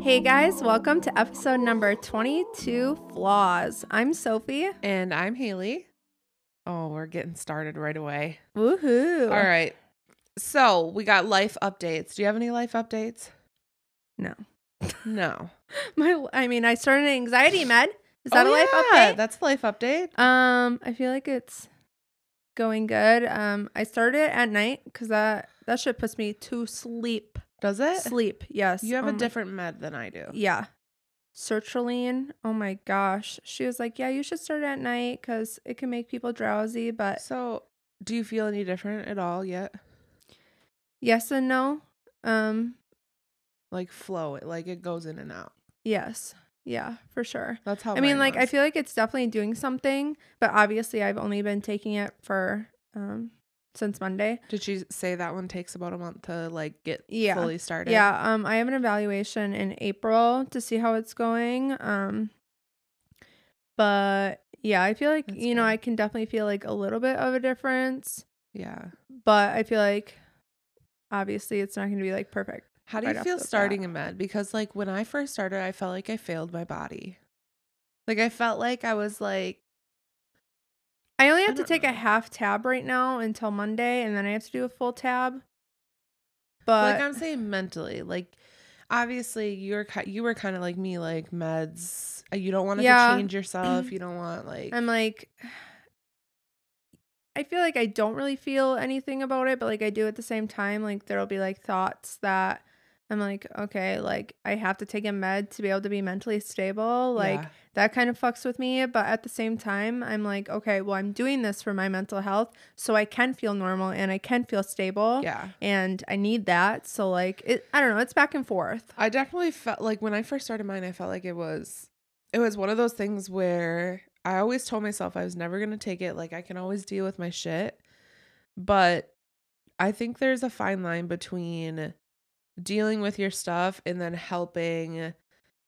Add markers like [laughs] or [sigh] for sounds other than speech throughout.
Hey guys, welcome to episode number 22 Flaws. I'm Sophie. And I'm Hailee. Oh, we're getting started right away. Woohoo. All right. So we got life updates. Do you have any life updates? No. No. [laughs] My I mean, I started an anxiety med. Is that Oh, a life yeah, update? That's a life update. Um, I feel like it's going good. Um, I started it at night because that that shit puts me to sleep. Does it? Sleep, yes. You have Oh a my- different med than I do. Yeah. Sertraline. Oh my gosh. She was like, "Yeah, you should start at night because it can make people drowsy." But So, do you feel any different at all yet? yes and no. Um, Like flow, it like it goes in and out. yes, yeah, for sure. That's how I mean, mine like, I was. feel like it's definitely doing something, but obviously, I've only been taking it for um since Monday. Did she say that one takes about a month to like get Yeah. fully started? Yeah, um, I have an evaluation in April to see how it's going. Um, but yeah, I feel like That's you know. I can definitely feel like a little bit of a difference, Yeah. but I feel like obviously it's not going to be like perfect. How do right you feel bat. starting a med? Because like when I first started, I felt like I failed my body. Like I felt like I was like I only I have to don't take a half tab right now until Monday, and then I have to do a full tab. But like I'm saying mentally, like obviously you're you were kind of like me, like meds. uh, You don't want Yeah. to change yourself. You don't want like I'm like, I feel like I don't really feel anything about it, but like I do at the same time. Like there'll be like thoughts that I'm like, okay, like I have to take a med to be able to be mentally stable. Like yeah, that kind of fucks with me. But at the same time, I'm like, okay, well, I'm doing this for my mental health so I can feel normal and I can feel stable. yeah. And I need that. So like it I don't know, it's back and forth. I definitely felt like when I first started mine, I felt like it was it was one of those things where I always told myself I was never gonna take it. Like I can always deal with my shit, but I think there's a fine line between dealing with your stuff and then helping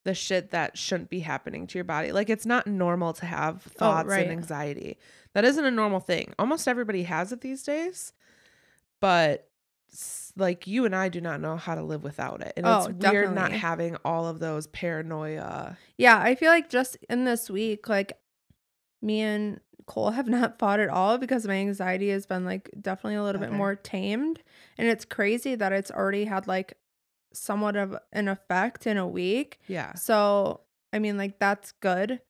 the shit that shouldn't be happening to your body. Like it's not normal to have oh, thoughts right. and anxiety. That isn't a normal thing. Almost everybody has it these days, but like you and I do not know how to live without it. And Oh, it's weird not having all of those paranoia. Yeah, I feel like just in this week, like me and Cole have not [laughs] fought at all because my anxiety has been like definitely a little bit more tamed. And it's crazy that it's already had like somewhat of an effect in a week. Yeah. So, I mean, like that's good.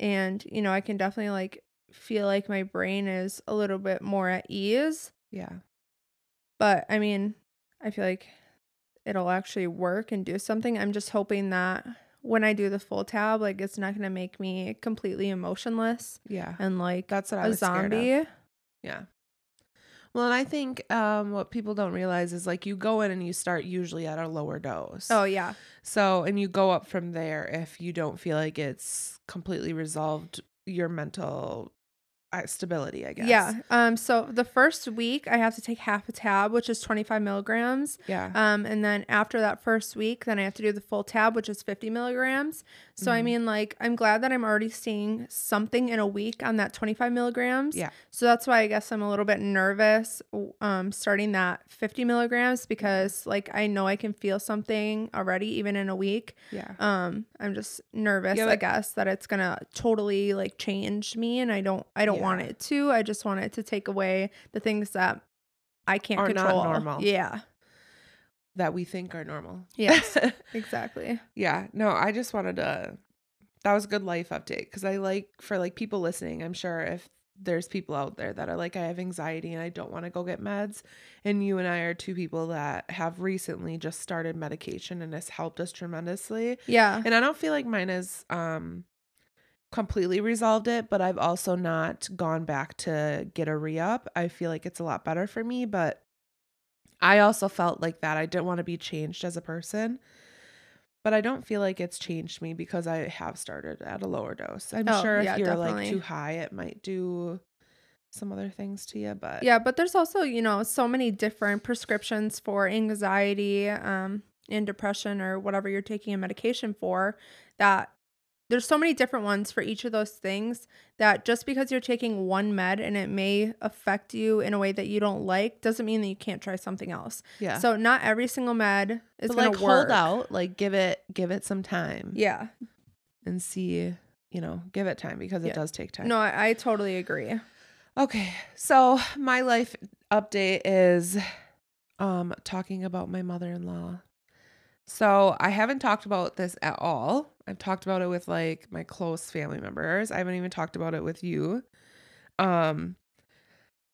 And, you know, I can definitely like feel like my brain is a little bit more at ease. Yeah. But I mean, I feel like it'll actually work and do something. I'm just hoping that when I do the full tab, like it's not gonna make me completely emotionless Yeah. and like That's what I a was of. zombie. Yeah. Well, and I think um, what people don't realize is like you go in and you start usually at a lower dose. Oh yeah. So, and you go up from there if you don't feel like it's completely resolved your mental stability, I guess. Yeah. Um. So the first week I have to take half a tab, which is 25 milligrams. Yeah. Um. And then after that first week, then I have to do the full tab, which is 50 milligrams. So I Mhm. mean, like, I'm glad that I'm already seeing something in a week on that 25 milligrams. Yeah. So that's why I guess I'm a little bit nervous um starting that 50 milligrams because like I know I can feel something already even in a week. yeah. Um I'm just nervous, Yeah, I guess, that it's gonna totally like change me and I don't I don't want it to. I just want it to take away the things that I can't Are control. normal. Yeah. That we think are normal. Yes. [laughs] Exactly. yeah. No, I just wanted to. That was a good life update because I like for like people listening. I'm sure if there's people out there that are like, I have anxiety and I don't want to go get meds, and you and I are two people that have recently just started medication and it's helped us tremendously. Yeah. And I don't feel like mine has um completely resolved it, but I've also not gone back to get a re-up. I feel like it's a lot better for me, but I also felt like that. I didn't want to be changed as a person. But I don't feel like it's changed me because I have started at a lower dose. I'm Oh, sure if yeah, you're definitely. like too high, it might do some other things to you, but Yeah, but there's also, you know, so many different prescriptions for anxiety um, and depression or whatever you're taking a medication for that there's so many different ones for each of those things that just because you're taking one med and it may affect you in a way that you don't like doesn't mean that you can't try something else. Yeah. So not every single med is but gonna like work. hold out, like give it give it some time Yeah. and see, you know, give it time because it Yeah. does take time. No, I, I totally agree. Okay. So my life update is um talking about my mother-in-law. So I haven't talked about this at all. I've talked about it with like my close family members. I haven't even talked about it with you. Um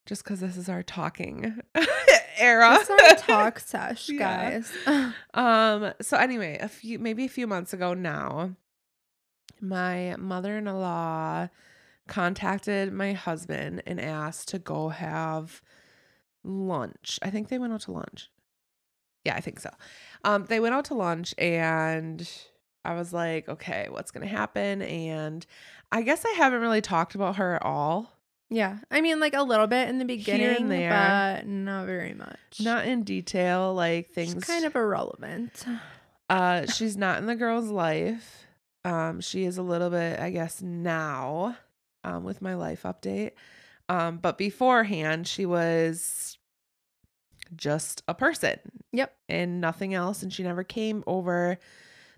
just cuz this is our talking [laughs] era. It's our talk [laughs] sesh, Yeah. guys. [laughs] Um, so anyway, a few maybe a few months ago now, my mother-in-law contacted my husband and asked to go have lunch. I think they went out to lunch. Yeah, I think so. Um, they went out to lunch and I was like, okay, what's gonna happen? And I guess I haven't really talked about her at all. yeah. I mean, like a little bit in the beginning, there. but not very much. Not in detail, like She's things kind of irrelevant. Uh, she's not in the girl's life. Um, she is a little bit, I guess, now, um, with my life update. Um, but beforehand, she was just a person. Yep. And nothing else. And she never came over.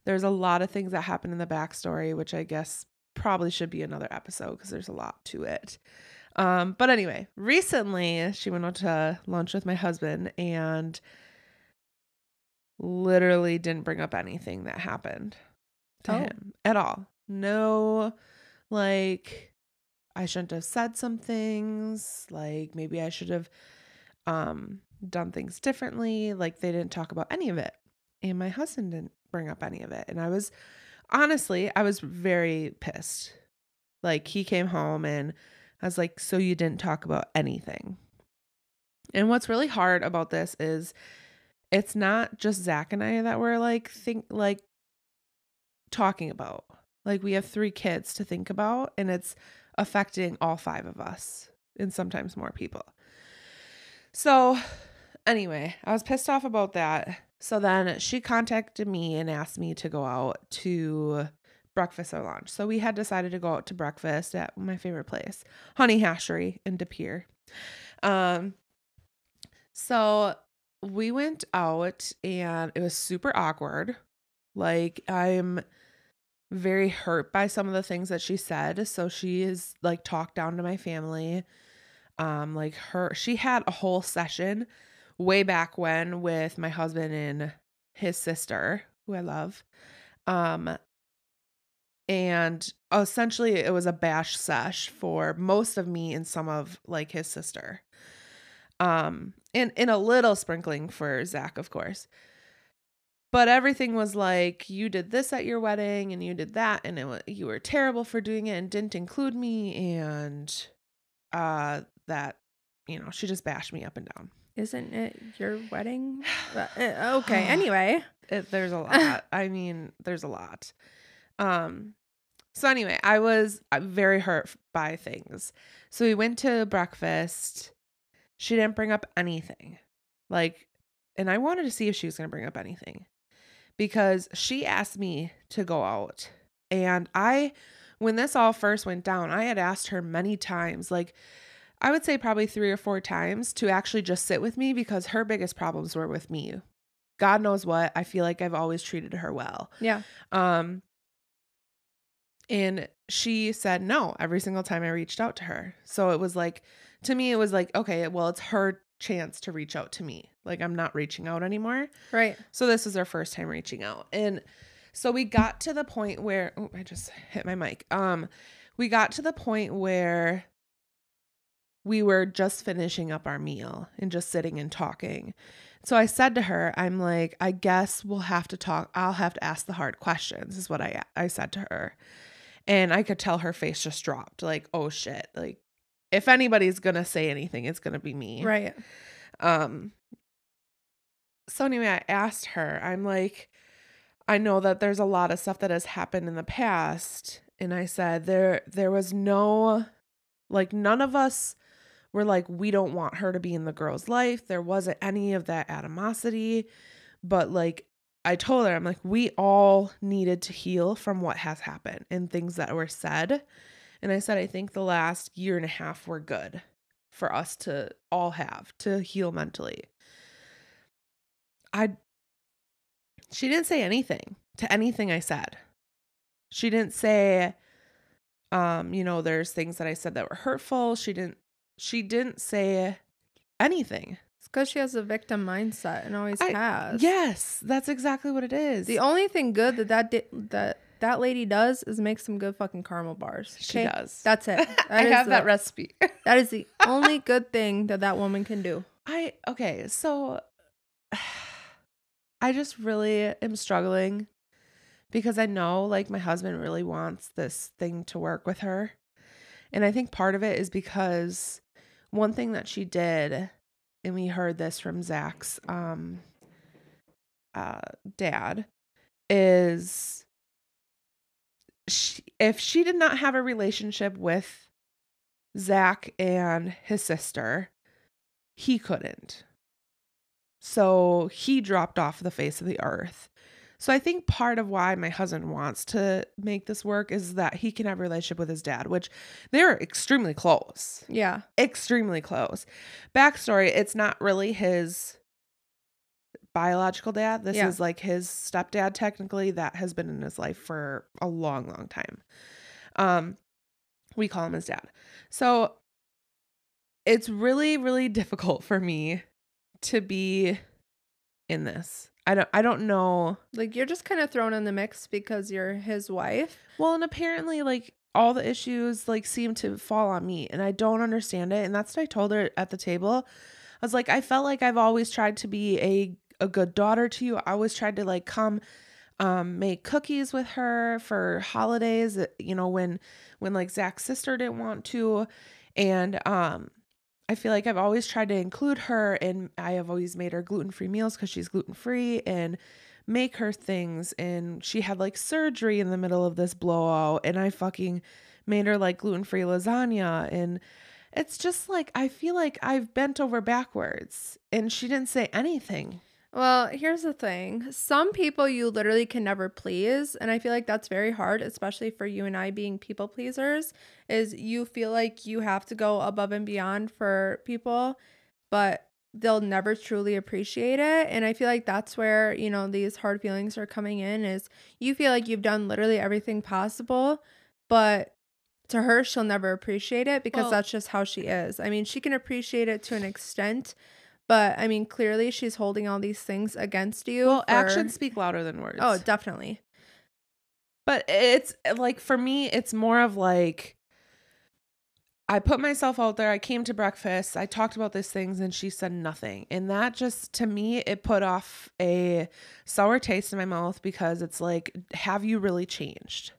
There's a lot of things that happen in the backstory, which I guess probably should be another episode because there's a lot to it. Um, but anyway, recently she went out to lunch with my husband and literally didn't bring up anything that happened to Oh. him at all. No, like I shouldn't have said some things. Like maybe I should have um done things differently. Like they didn't talk about any of it. And my husband didn't bring up any of it. And I was honestly, I was very pissed. Like he came home and I was like, "So you didn't talk about anything." And what's really hard about this is it's not just Zach and I that we're like think like talking about. Like we have three kids to think about and it's affecting all five of us and sometimes more people. So anyway, I was pissed off about that. So then she contacted me and asked me to go out to breakfast or lunch. So we had decided to go out to breakfast at my favorite place, Honey Hashery in De Pere. Um so we went out and it was super awkward. Like I'm very hurt by some of the things that she said. So she is like talked down to my family. Um like her she had a whole session way back when with my husband and his sister, who I love. Um and essentially it was a bash sesh for most of me and some of like his sister. Um and in a little sprinkling for Zach, of course. But everything was like you did this at your wedding and you did that and it you were terrible for doing it and didn't include me and uh that you know, she just bashed me up and down. Isn't it your wedding? [sighs] Uh, okay. [sighs] Anyway. It, there's a [laughs] lot. I mean, there's a lot. Um so anyway, I was uh, very hurt by things. So we went to breakfast. She didn't bring up anything. Like and I wanted to see if she was going to bring up anything. Because she asked me to go out. And I when this all first went down, I had asked her many times like I would say probably 3 or 4 times to actually just sit with me because her biggest problems were with me. God knows what. I feel like I've always treated her well. Yeah. Um and she said no every single time I reached out to her. So it was like to me it was like okay, well it's her chance to reach out to me. Like I'm not reaching out anymore. Right. So this is our first time reaching out. And so we got to the point where oh, I just hit my mic. Um we got to the point where we were just finishing up our meal and just sitting and talking. So I said to her, I'm like, I guess we'll have to talk. I'll have to ask the hard questions, is what I I said to her. And I could tell her face just dropped. Like, oh shit. Like, if anybody's gonna say anything, it's gonna be me. Right. Um so anyway, I asked her, I'm like, I know that there's a lot of stuff that has happened in the past. And I said there there was no like none of us were like, we don't want her to be in the girl's life. There wasn't any of that animosity. But like I told her, I'm like, we all needed to heal from what has happened and things that were said. And I said, I think the last year and a half were good for us to all have to heal mentally. I, she didn't say anything to anything I said. She didn't say, um, you know, there's things that I said that were hurtful. She didn't, she didn't say anything. It's because she has a victim mindset and always I- has. Yes, that's exactly what it is. The only thing good that that di- that that lady does is make some good fucking caramel bars. she okay? does. That's it. [laughs] That I have that recipe. [laughs] That is the only good thing that that woman can do. I okay, so [sighs] I just really am struggling because I know like my husband really wants this thing to work with her. And I think part of it is because one thing that she did, and we heard this from Zach's um uh dad, is she, if she did not have a relationship with Zach and his sister, he couldn't. So he dropped off the face of the earth. So I think part of why my husband wants to make this work is that he can have a relationship with his dad, which they're extremely close. Yeah. Extremely close. Backstory, it's not really his biological dad. This Yeah. is like his stepdad technically that has been in his life for a long, long time. Um we call him his dad. So it's really really [laughs] difficult for me to be in this. I don't I don't know. Like you're just kind of thrown in the mix because you're his wife. Well, and apparently like all the issues like seem to fall on me and I don't understand it and that's what I told her at the table. I was like I felt like I've always tried to be a a good daughter to you. I always tried to like come um make cookies with her for holidays, uh, you know, when when like Zach's sister didn't want to and um I feel like I've always tried to include her and I have always made her gluten-free meals cuz she's gluten-free and make her things and she had like surgery in the middle of this blowout and I fucking made her like gluten-free lasagna and it's just like I feel like I've bent over backwards and she didn't say anything. Well, here's the thing. Some people you literally can never please, and I feel like that's very hard, especially for you and I being people pleasers, is you feel like you have to go above and beyond for people, but they'll never truly appreciate it. And I feel like that's where, you know, these hard feelings are coming in is you feel like you've done literally everything possible, but to her she'll never appreciate it because Well- that's just how she is. I mean, she can appreciate it to an extent, but I mean, clearly she's holding all these things against you. Well, for- actions speak louder than words. Oh, definitely. But it's like for me, it's more of like I put myself out there. I came to breakfast. I talked about these things and she said nothing. And that just to me, it put off a sour taste in my mouth because it's like, have you really changed?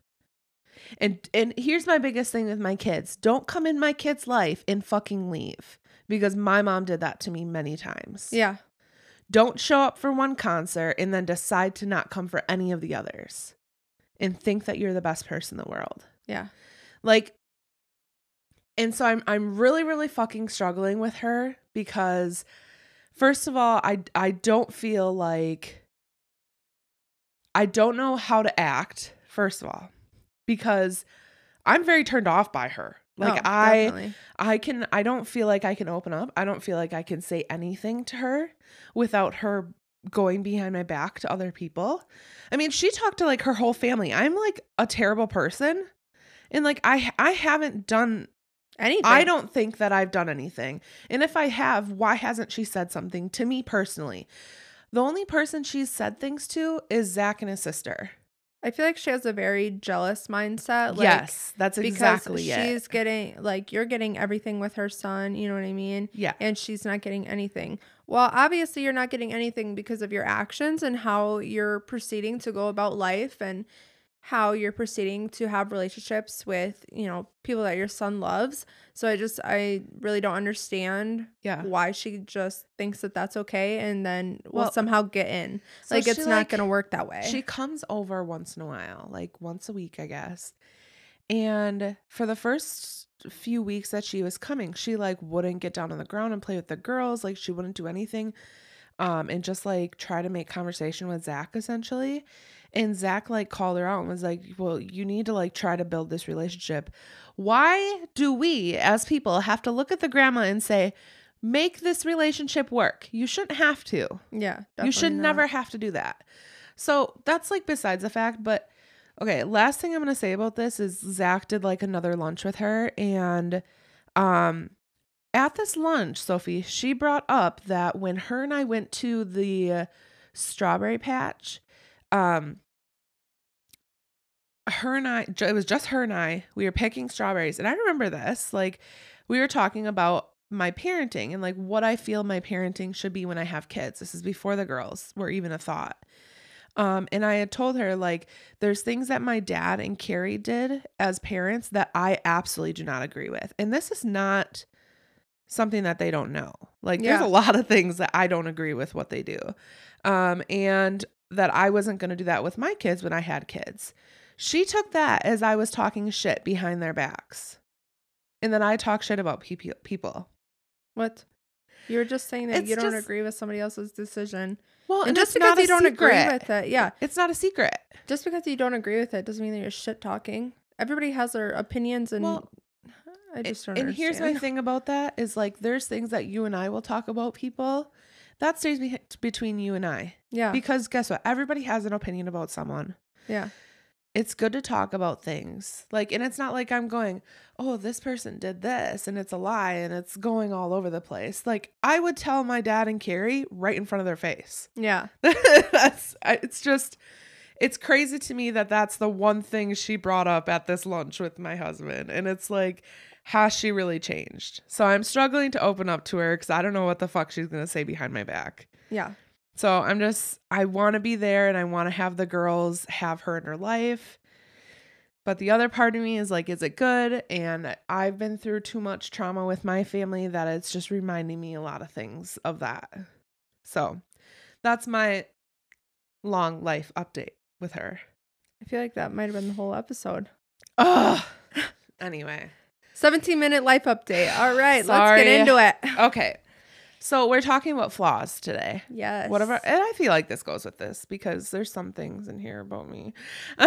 And and here's my biggest thing with my kids. Don't come in my kid's life and fucking leave. Because my mom did that to me many times. Yeah. Don't show up for one concert and then decide to not come for any of the others and think that you're the best person in the world. Yeah. Like and so I'm I'm really really fucking struggling with her because first of all, I I don't feel like I don't know how to act first of all because I'm very turned off by her. Like Oh, I definitely. I can I don't feel like I can open up. I don't feel like I can say anything to her without her going behind my back to other people. I mean, she talked to like her whole family. I'm like a terrible person. And like I I haven't done anything. I don't think that I've done anything. And if I have, why hasn't she said something to me personally? The only person she's said things to is Zach and his sister. I feel like she has a very jealous mindset. Like, yes, that's because exactly it. she's getting like you're getting everything with her son. You know what I mean? Yeah. and she's not getting anything. Well, obviously, you're not getting anything because of your actions and how you're proceeding to go about life and how you're proceeding to have relationships with, you know, people that your son loves. So I just, I really don't understand Yeah. why she just thinks that that's okay and then will Well, somehow get in. So like, it's not like- to work that way. She comes over once in a while, like once a week, I guess. And for the first few weeks that she was coming, she like wouldn't get down on the ground and play with the girls. Like she wouldn't do anything. um, and just like try to make conversation with Zach essentially. And Zach like called her out and was like, Well, you need to like try to build this relationship. Why do we as people have to look at the grandma and say, Make this relationship work? You shouldn't have to. Yeah. you should definitely never have to do that. So that's like besides the fact, but okay, last thing I'm gonna say about this is Zach did like another lunch with her and um at this lunch, Sophie, she brought up that when her and I went to the uh, strawberry patch, um her and I it was just her and I, we were picking strawberries. And I remember this, like we were talking about my parenting and like what I feel my parenting should be when I have kids. This is before the girls were even a thought. Um, and I had told her like there's things that my dad and Carrie did as parents that I absolutely do not agree with. And this is not something that they don't know. Like there's a lot of things that I don't agree with what they do. Um, and that I wasn't going to do that with my kids when I had kids. She took that as I was talking shit behind their backs. And then I talk shit about peop- people. What? You were just saying that It's you don't just- agree with somebody else's decision. Well, And, just it's not because you don't agree with it, yeah. It's not a secret. Just because you don't agree with it doesn't mean that you're shit talking. Everybody has their opinions and Well, I just don't and here's my thing about that is like there's things that you and I will talk about people that stays be- between you and I Yeah. because guess what everybody has an opinion about someone yeah. It's good to talk about things. Like and it's not like i'm going oh this person did this and it's a lie and it's going all over the place. Like i would tell my dad and carrie right in front of their face. [laughs] Yeah. that's it's just it's crazy to me that that's the one thing she brought up at this lunch with my husband and it's like has she really changed? So i'm struggling to open up to her because i don't know what the fuck she's going to say behind my back. Yeah. So i'm just i want to be there and i want to have the girls have her in her life. But the other part of me is like is it good? And i've been through too much trauma with my family that it's just reminding me a lot of things of that. So that's my long life update with her. I feel like that might have been the whole episode. oh anyway. 17 minute life update. All right, let's get into it. okay so we're talking about flaws today. Yes. whatever and i feel like this goes with this because there's some things in here about me. [laughs]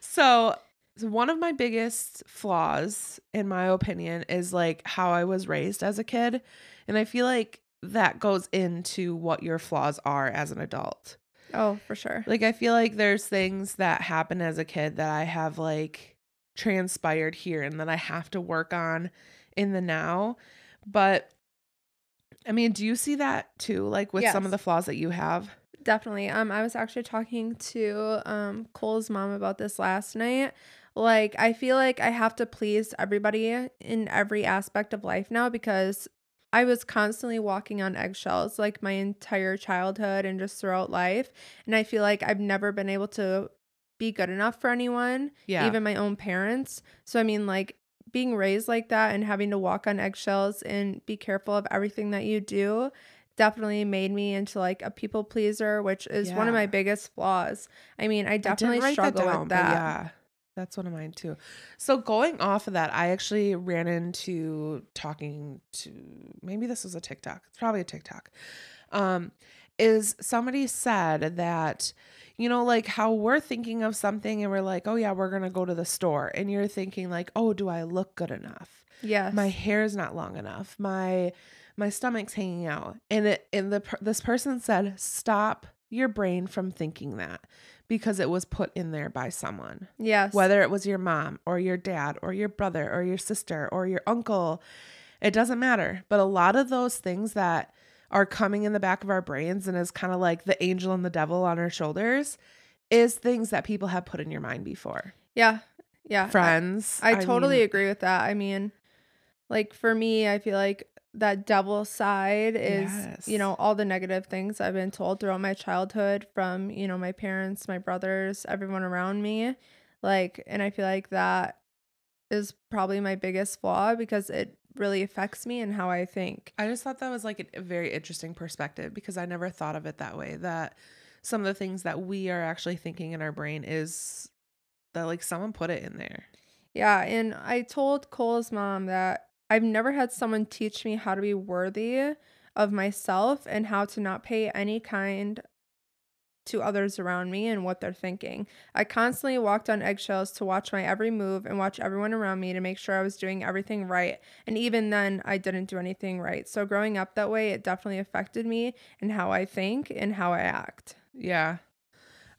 So so one of my biggest flaws in my opinion is like how i was raised as a kid. And i feel like that goes into what your flaws are as an adult. Oh, for sure. like i feel like there's things that happen as a kid that i have like transpired here and that i have to work on in the now. But i mean do you see that too like with some of the flaws that you have Definitely. Um, I was actually talking to um Cole's mom about this last night. Like, I feel like I have to please everybody in every aspect of life now because I was constantly walking on eggshells like my entire childhood and just throughout life. And I feel like I've never been able to be good enough for anyone, yeah even my own parents. So, I mean, like, being raised like that and having to walk on eggshells and be careful of everything that you do definitely made me into like a people pleaser, which is one of my biggest flaws. I mean, I I definitely write struggle down, with that. yeah that's one of mine too so going off of that i actually ran into talking to maybe this was a tiktok it's probably a tiktok um is somebody said that you know like how we're thinking of something and we're like oh yeah we're gonna go to the store and you're thinking like oh do i look good enough? Yeah my hair's not long enough. My my stomach's hanging out. And it and the this person said stop your brain from thinking that because it was put in there by someone. Yes. whether it was your mom or your dad or your brother or your sister or your uncle it doesn't matter. But a lot of those things that are coming in the back of our brains and is kind of like the angel and the devil on our shoulders is things that people have put in your mind before yeah. Yeah. I- friends I, totally mean, agree with that. I mean, like for me, I feel like that devil side is, you know, all the negative things I've been told throughout my childhood from, you know, my parents, my brothers, everyone around me. Like, and I feel like that is probably my biggest flaw because it really affects me and how I think. I just thought that was like a, very interesting perspective because I never thought of it that way. That some of the things that we are actually thinking in our brain is that like someone put it in there. Yeah, and I told Cole's mom that I've never had someone teach me how to be worthy of myself and how to not pay any kind to others around me and what they're thinking. I constantly walked on eggshells to watch my every move and watch everyone around me to make sure I was doing everything right. And even then, I didn't do anything right. So, growing up that way, it definitely affected me and how I think and how I act. Yeah.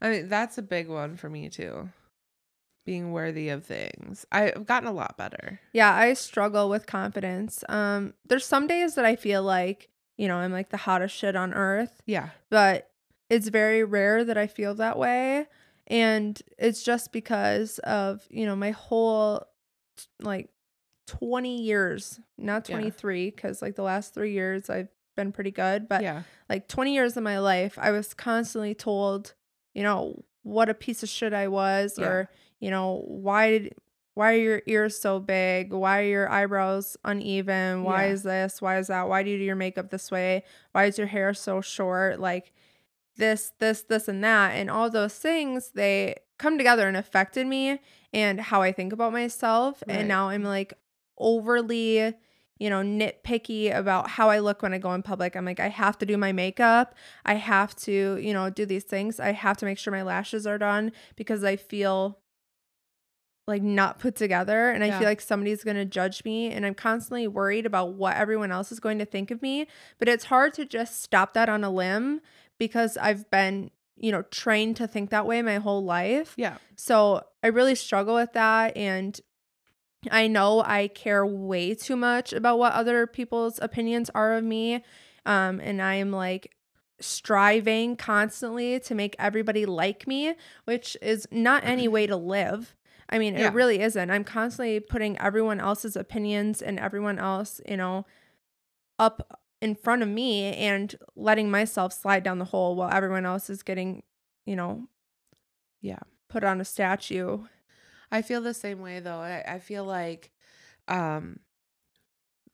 I mean, that's a big one for me too. Being worthy of things. I've gotten a lot better. Yeah, I struggle with confidence. Um, there's some days that I feel like, you know, I'm like the hottest shit on earth, Yeah. but it's very rare that I feel that way. And it's just because of, you know, my whole like 20 years, not 23, because like the last three years I've been pretty good, but yeah. like 20 years of my life, I was constantly told, you know, what a piece of shit I was, Yeah. or, you know, why did why are your ears so big? Why are your eyebrows uneven? Why Yeah. is this? Why is that? Why do you do your makeup this way? Why is your hair so short? Like this, this, this, and that. And all those things, they come together and affected me and how I think about myself. Right. And now I'm like overly, you know, nitpicky about how I look when I go in public. I'm like, I have to do my makeup. I have to, you know, do these things. I have to make sure my lashes are done because I feel like not put together and I feel like somebody's going to judge me and I'm constantly worried about what everyone else is going to think of me. But it's hard to just stop that on a limb because I've been, you know, trained to think that way my whole life. Yeah. So I really struggle with that. And I know I care way too much about what other people's opinions are of me. Um, and I'm like striving constantly to make everybody like me, which is not any way to live. I mean, Yeah. it really isn't. I'm constantly putting everyone else's opinions and everyone else, you know, up in front of me and letting myself slide down the hole while everyone else is getting, you know, Yeah. put on a statue. I feel the same way though. I, I feel like um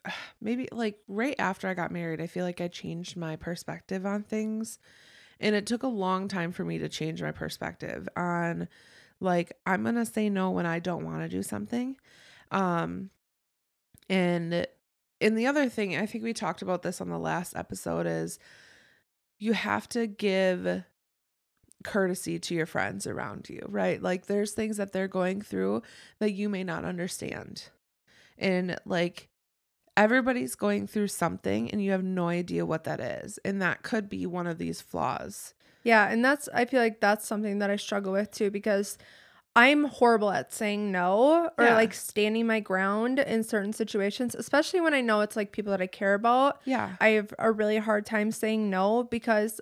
[sighs] maybe like right after I got married, I feel like I changed my perspective on things. And it took a long time for me to change my perspective on like I'm going to say no when I don't want to do something. Um and and the other thing, I think we talked about this on the last episode is you have to give courtesy to your friends around you, right? Like there's things that they're going through that you may not understand. And like everybody's going through something and you have no idea what that is. And that could be one of these flaws. Yeah, and that's I feel like that's something that I struggle with too because I'm horrible at saying no or Yeah. like standing my ground in certain situations, especially when I know it's like people that I care about. Yeah. I have a really hard time saying no because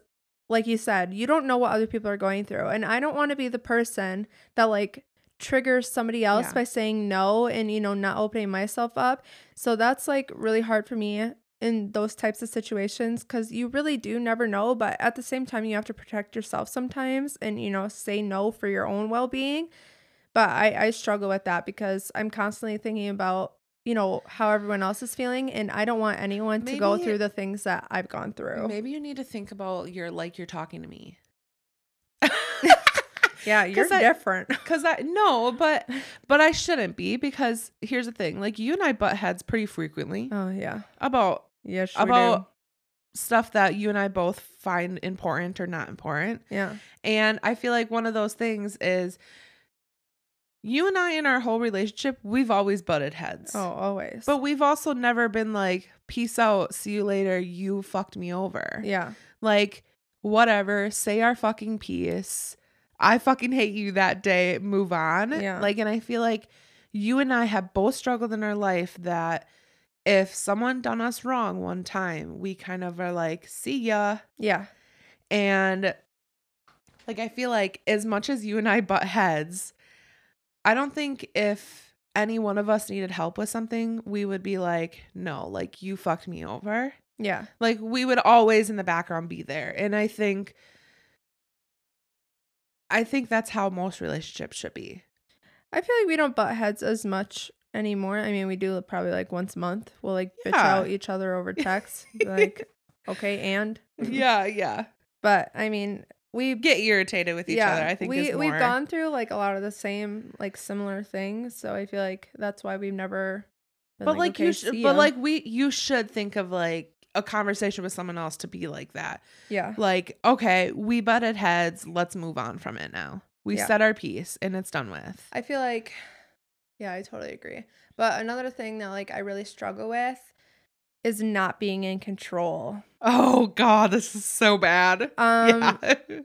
like you said, you don't know what other people are going through. And I don't want to be the person that like triggers somebody else Yeah. by saying no and you know not opening myself up. So that's like really hard for me in those types of situations cuz you really do never know, but at the same time you have to protect yourself sometimes and you know say no for your own well-being. But I I struggle with that because I'm constantly thinking about you know how everyone else is feeling and I don't want anyone to go through the things that I've gone through. Maybe you need to think about your like you're talking to me. [laughs] Yeah, [laughs] you're I- different. [laughs] Cause I no, but but I shouldn't be because here's the thing. Like you and I butt heads pretty frequently Oh yeah. about Yeah, sure about stuff that you and I both find important or not important. Yeah. And I feel like one of those things is you and I in our whole relationship, we've always butted heads. Oh, always. But we've also never been like, peace out, see you later, you fucked me over. yeah. Like, whatever, say our fucking piece. I fucking hate you that day, move on. Yeah. Like, and I feel like you and I have both struggled in our life that if someone done us wrong one time, we kind of are like, see ya. Yeah. And like I feel like as much as you and I butt heads, I don't think if any one of us needed help with something, we would be like, no, like you fucked me over. Yeah. Like we would always in the background be there. And I think I think that's how most relationships should be. I feel like we don't butt heads as much anymore. I mean, we do probably like once a month. We'll like bitch out each other over [laughs] text. Like, okay, and [laughs] yeah, yeah. But I mean, we Get irritated with each other. I think we we've gone through like a lot of the same like similar things. So I feel like that's why we've never. But like "Okay, you see but ya." like we you should think of like a conversation with someone else to be like that. Yeah. Like, okay, we butted heads. Let's move on from it now. We Yeah. said our piece and it's done with. I feel like, yeah, I totally agree. But another thing that like I really struggle with is not being in control. Oh God, this is so bad. [laughs] Um, yeah.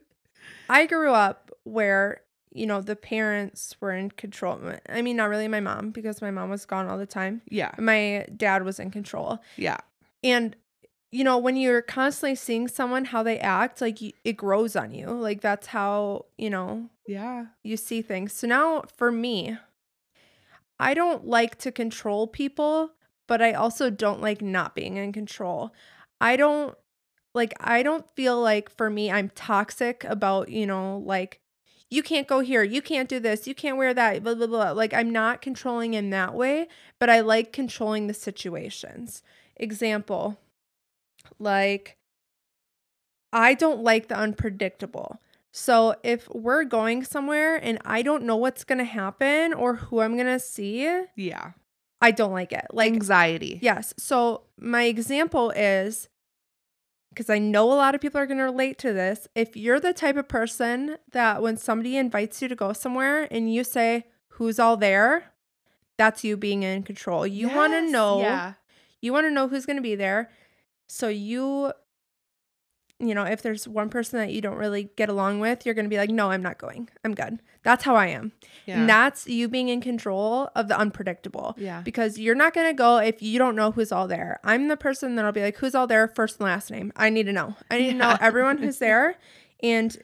I grew up where you know the parents were in control. I mean, not really my mom because my mom was gone all the time. yeah. My dad was in control, Yeah. and you know when you're constantly seeing someone how they act, like it grows on you. Like that's how you know Yeah. you see things. So now for me, I don't like to control people, but I also don't like not being in control. I don't like I don't feel like for me I'm toxic about, you know, like you can't go here, you can't do this, you can't wear that, blah blah blah. Like I'm not controlling in that way, but I like controlling the situations. Example, like I don't like the unpredictable. So if we're going somewhere and I don't know what's going to happen or who I'm going to see, Yeah. I don't like it. Like Anxiety. yes. So my example is because I know a lot of people are going to relate to this. If you're the type of person that when somebody invites you to go somewhere and you say who's all there, that's you being in control. You want to know Yeah. you want to know who's going to be there. So you you know, if there's one person that you don't really get along with, you're going to be like, "No, I'm not going. I'm good." That's how I am. Yeah. And that's you being in control of the unpredictable. yeah. Because you're not going to go if you don't know who's all there. I'm the person that'll be like, "Who's all there? First and last name. I need to know. I need to know everyone who's [laughs] there." And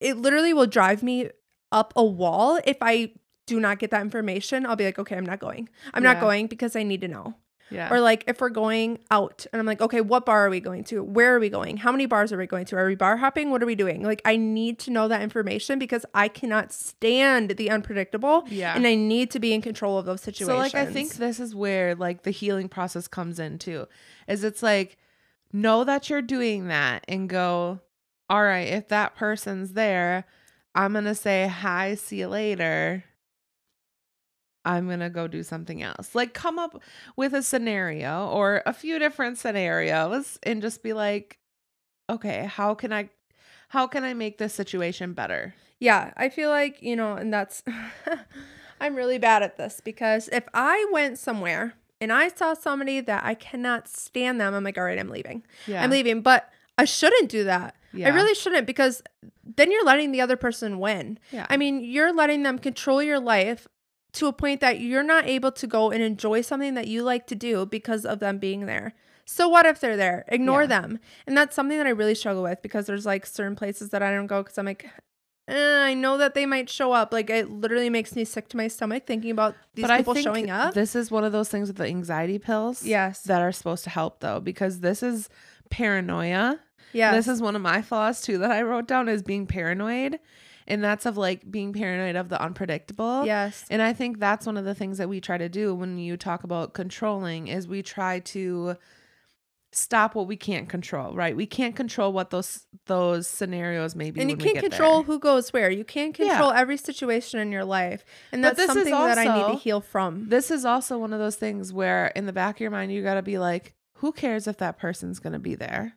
it literally will drive me up a wall if I do not get that information. I'll be like, "Okay, I'm not going. I'm Yeah. not going because I need to know." Yeah. Or like if we're going out and I'm like, okay, what bar are we going to? Where are we going? How many bars are we going to? Are we bar hopping? What are we doing? Like I need to know that information because I cannot stand the unpredictable yeah. and I need to be in control of those situations. So like I think this is where like the healing process comes in too. Is it's like know that you're doing that and go, all right, if that person's there, I'm going to say hi, see you later. I'm going to go do something else. Like come up with a scenario or a few different scenarios and just be like, okay, how can I how can I make this situation better? Yeah, I feel like, you know, and that's [laughs] I'm really bad at this because if I went somewhere and I saw somebody that I cannot stand them, I'm like, all right, I'm leaving. Yeah. I'm leaving. But I shouldn't do that. yeah. I really shouldn't because then you're letting the other person win. yeah. I mean, you're letting them control your life to a point that you're not able to go and enjoy something that you like to do because of them being there. So what if they're there? Ignore Yeah. them. And that's something that I really struggle with because there's like certain places that I don't go because I'm like, eh, I know that they might show up. Like it literally makes me sick to my stomach thinking about these but people I think showing up. This is one of those things with the anxiety pills. yes. that are supposed to help though because this is paranoia. Yeah. This is one of my flaws too that I wrote down is being paranoid. And that's of like being paranoid of the unpredictable. yes. And I think that's one of the things that we try to do when you talk about controlling is we try to stop what we can't control, right? We can't control what those those scenarios may be. and you can't control there. who goes where. You can't Yeah. control every situation in your life. And that's something that I need to heal from. This is also one of those things where in the back of your mind you got to be like, who cares if that person's going to be there?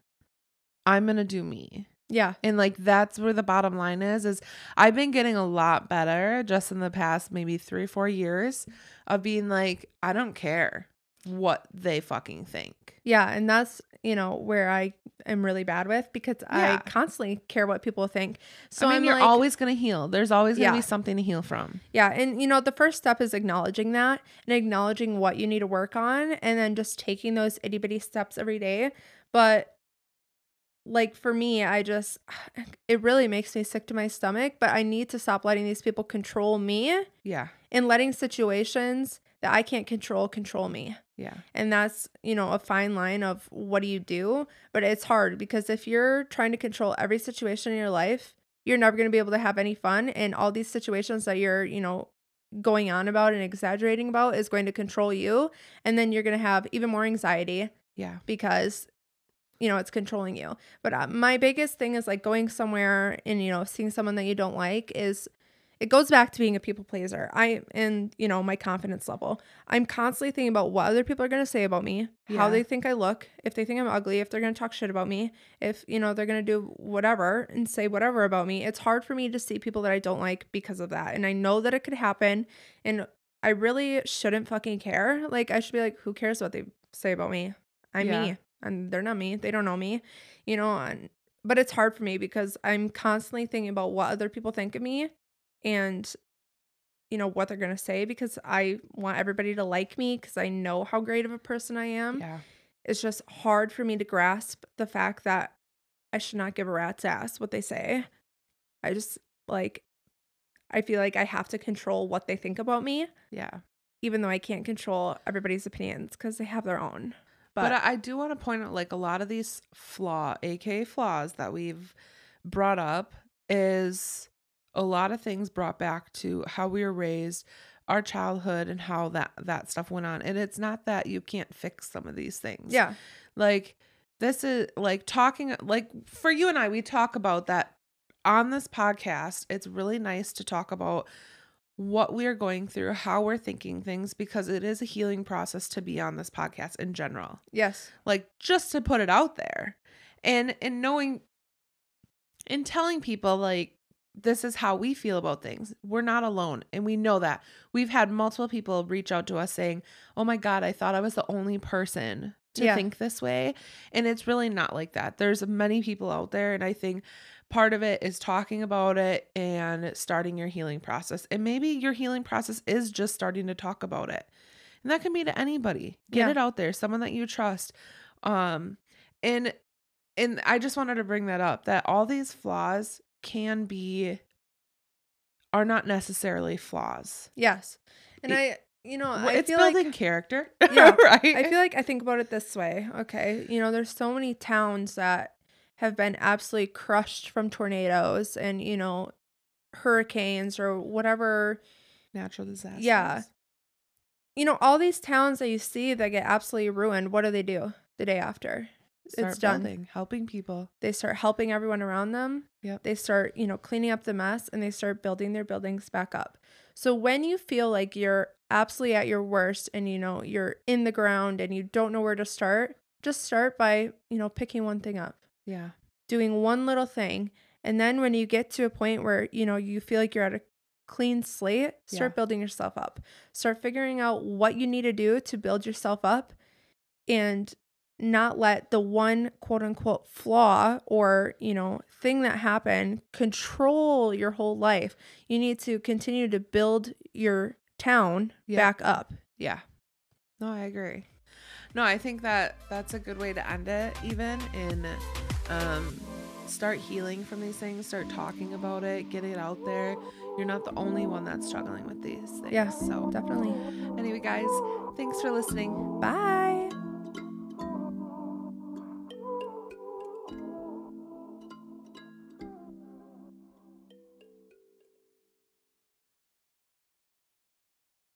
I'm going to do me. Yeah. And like that's where the bottom line is is I've been getting a lot better just in the past maybe 3 4 years of being like I don't care what they fucking think. Yeah, and that's you know where I am really bad with because Yeah. I constantly care what people think. So I mean I'm you're like, always going to heal. There's always going to Yeah. be something to heal from. yeah, and you know the first step is acknowledging that and acknowledging what you need to work on, and then just taking those itty bitty steps every day. But like for me, I just [sighs] it really makes me sick to my stomach. But I need to stop letting these people control me Yeah. and letting situations that I can't control control me. Yeah. And that's, you know, a fine line of what do you do? But it's hard because if you're trying to control every situation in your life, you're never going to be able to have any fun. And all these situations that you're, you know, going on about and exaggerating about is going to control you. And then you're going to have even more anxiety Yeah. because, you know, it's controlling you. But uh, my biggest thing is like going somewhere and, you know, seeing someone that you don't like is it goes back to being a people pleaser. I and you know, my confidence level. I'm constantly thinking about what other people are going to say about me, Yeah. how they think I look, if they think I'm ugly, if they're going to talk shit about me, if you know, they're going to do whatever and say whatever about me. It's hard for me to see people that I don't like because of that. And I know that it could happen and I really shouldn't fucking care. Like I should be like who cares what they say about me? I'm Yeah. me and they're not me. They don't know me. You know, and but it's hard for me because I'm constantly thinking about what other people think of me and you know what they're going to say because I want everybody to like me because I know how great of a person I am. yeah. It's just hard for me to grasp the fact that I should not give a rat's ass what they say. I just like I feel like I have to control what they think about me Yeah. even though I can't control everybody's opinions cuz they have their own. But, But, I do want to point out like a lot of these flaw, aka flaws that we've brought up is a lot of things brought back to how we were raised, our childhood and how that that stuff went on. And it's not that you can't fix some of these things. yeah. Like this is like talking like for you and I we talk about that on this podcast. It's really nice to talk about what we're going through, how we're thinking things because it is a healing process to be on this podcast in general. Yes. Like just to put it out there. And and knowing and telling people like this is how we feel about things. We're not alone and we know that. We've had multiple people reach out to us saying, "Oh my god, I thought I was the only person to Yeah. think this way." And it's really not like that. There's many people out there and I think part of it is talking about it and starting your healing process. And maybe your healing process is just starting to talk about it. And that can be to anybody. Get Yeah. it out there, someone that you trust. Um and and I just wanted to bring that up that all these flaws can be are not necessarily flaws. Yes. And It- I you know, Well, I it's feel building like character. [laughs] Yeah, right. I feel like I think about it this way. Okay. You know, there's so many towns that have been absolutely crushed from tornadoes and, you know, hurricanes or whatever. natural disasters. Yeah. You know, all these towns that you see that get absolutely ruined, what do they do the day after? Start done. building, helping people. They start helping everyone around them. Yep. They start, you know, cleaning up the mess and they start building their buildings back up. So when you feel like you're absolutely at your worst and you know, you're in the ground and you don't know where to start, just start by, you know, picking one thing up, Yeah. doing one little thing. And then when you get to a point where, you know, you feel like you're at a clean slate, start Yeah. building yourself up. Start figuring out what you need to do to build yourself up and not let the one quote unquote flaw or, you know, thing that happened control your whole life. You need to continue to build your town Yeah. back up. Yeah. No, I agree. No, I think that that's a good way to end it even in um start healing from these things, start talking about it, get it out there. You're not the only one that's struggling with these things. Yeah. So, Definitely. anyway, guys, thanks for listening. Bye.